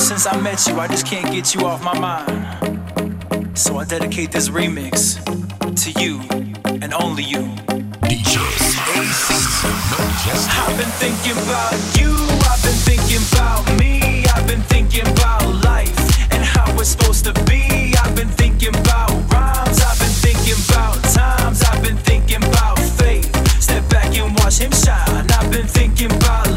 since I met you, I just can't get you off my mind. So I dedicate this remix to you and only you. DJs, I've been thinking about you, I've been thinking about me, I've been thinking about life and how it's supposed to be. I've been thinking about rhymes, I've been thinking about times, I've been thinking about faith. Step back and watch him shine. I've been thinking about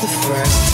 the first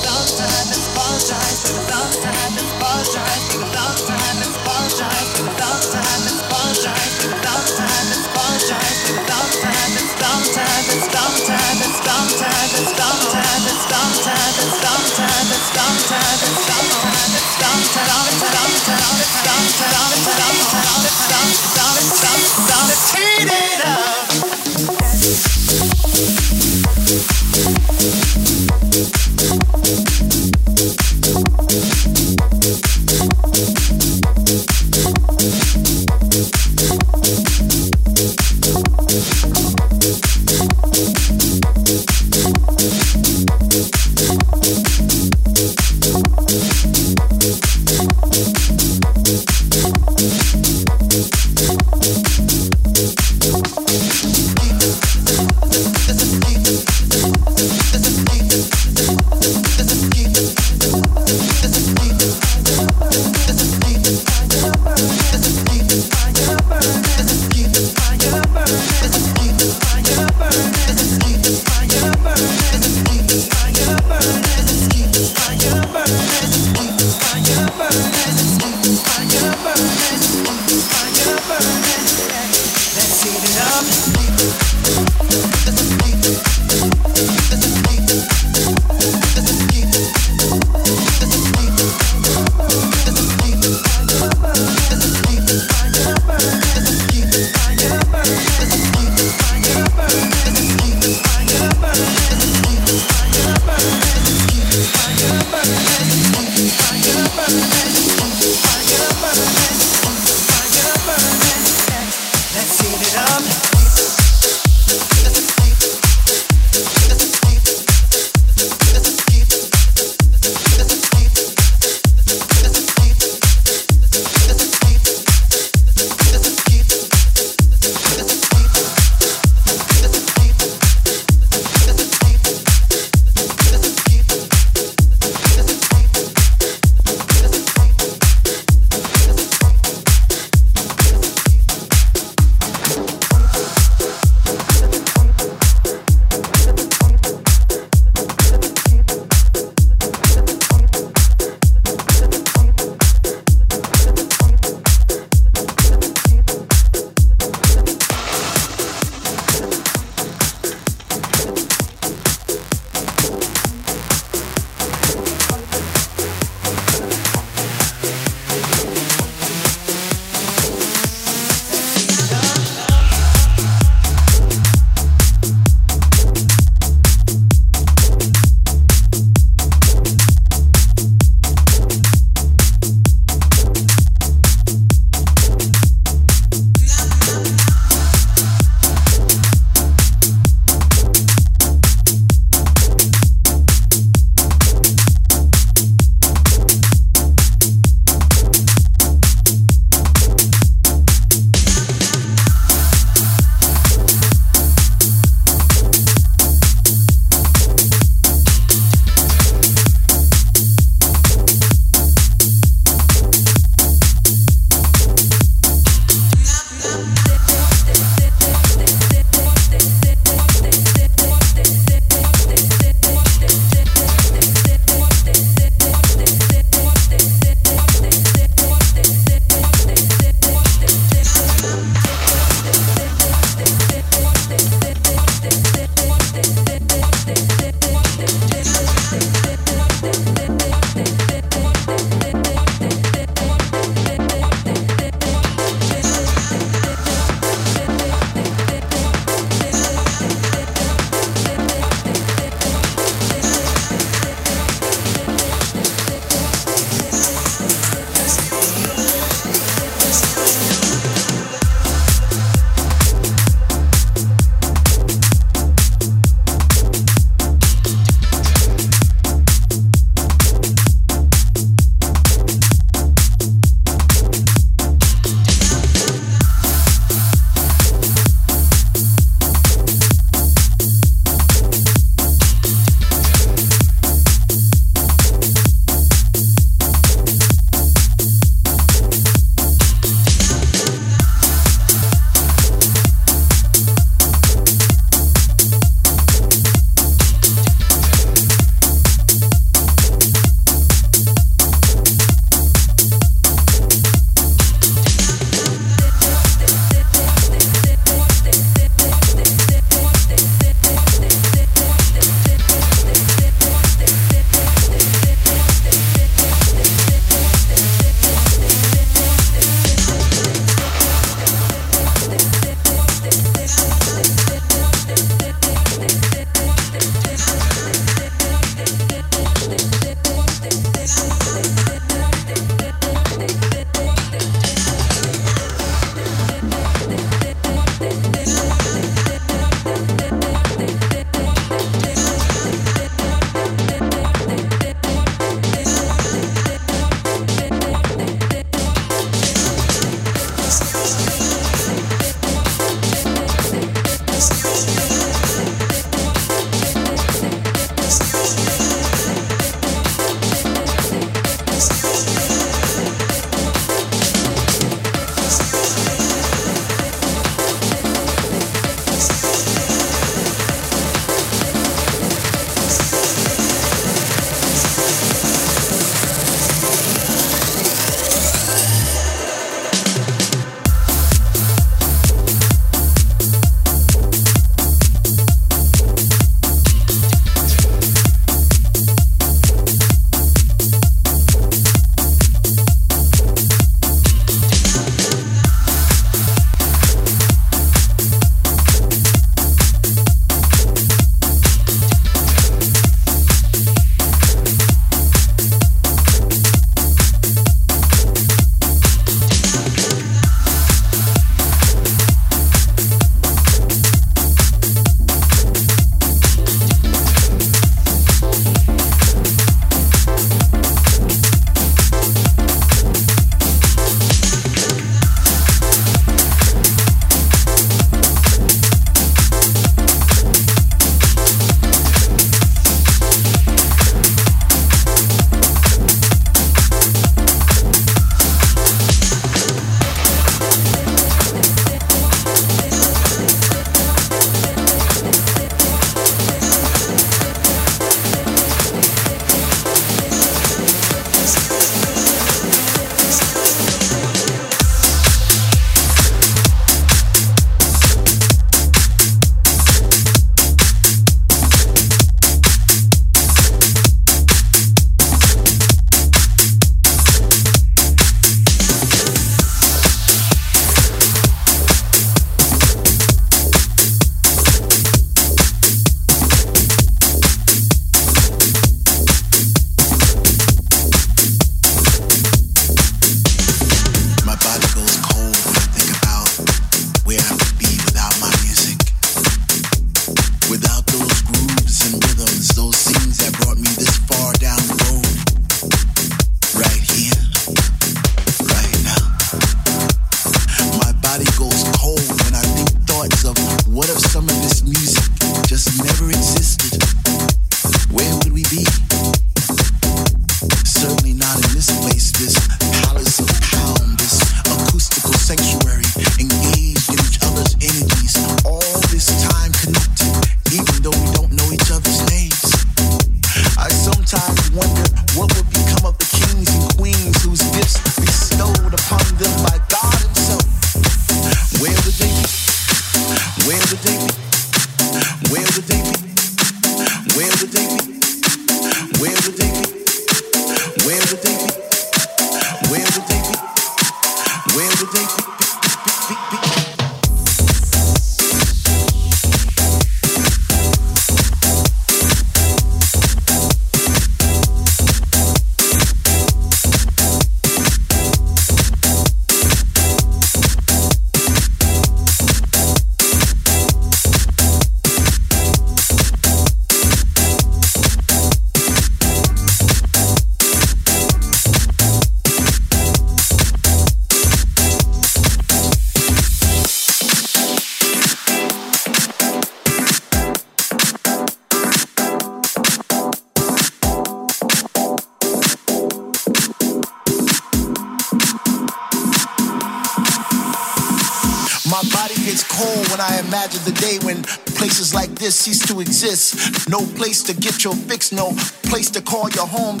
this cease to exist. No place to get your fix, no place to call your home.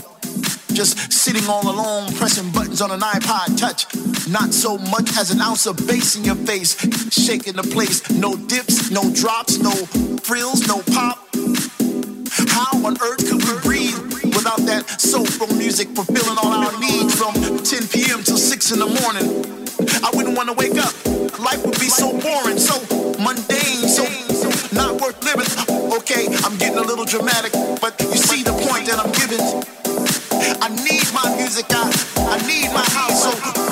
Just sitting all alone, pressing buttons on an iPod touch. Not so much as an ounce of bass in your face, shaking the place. No dips, no drops, no frills, no pop. How on earth could we breathe without that soulful music fulfilling all our needs from 10 p.m. till 6 in the morning? I wouldn't want to wake up. Life would be so boring, so mundane, worth living. Okay, I'm getting a little dramatic, but you see the point that I'm giving. I need my music, I, I need my house, so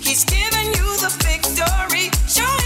He's giving you the victory.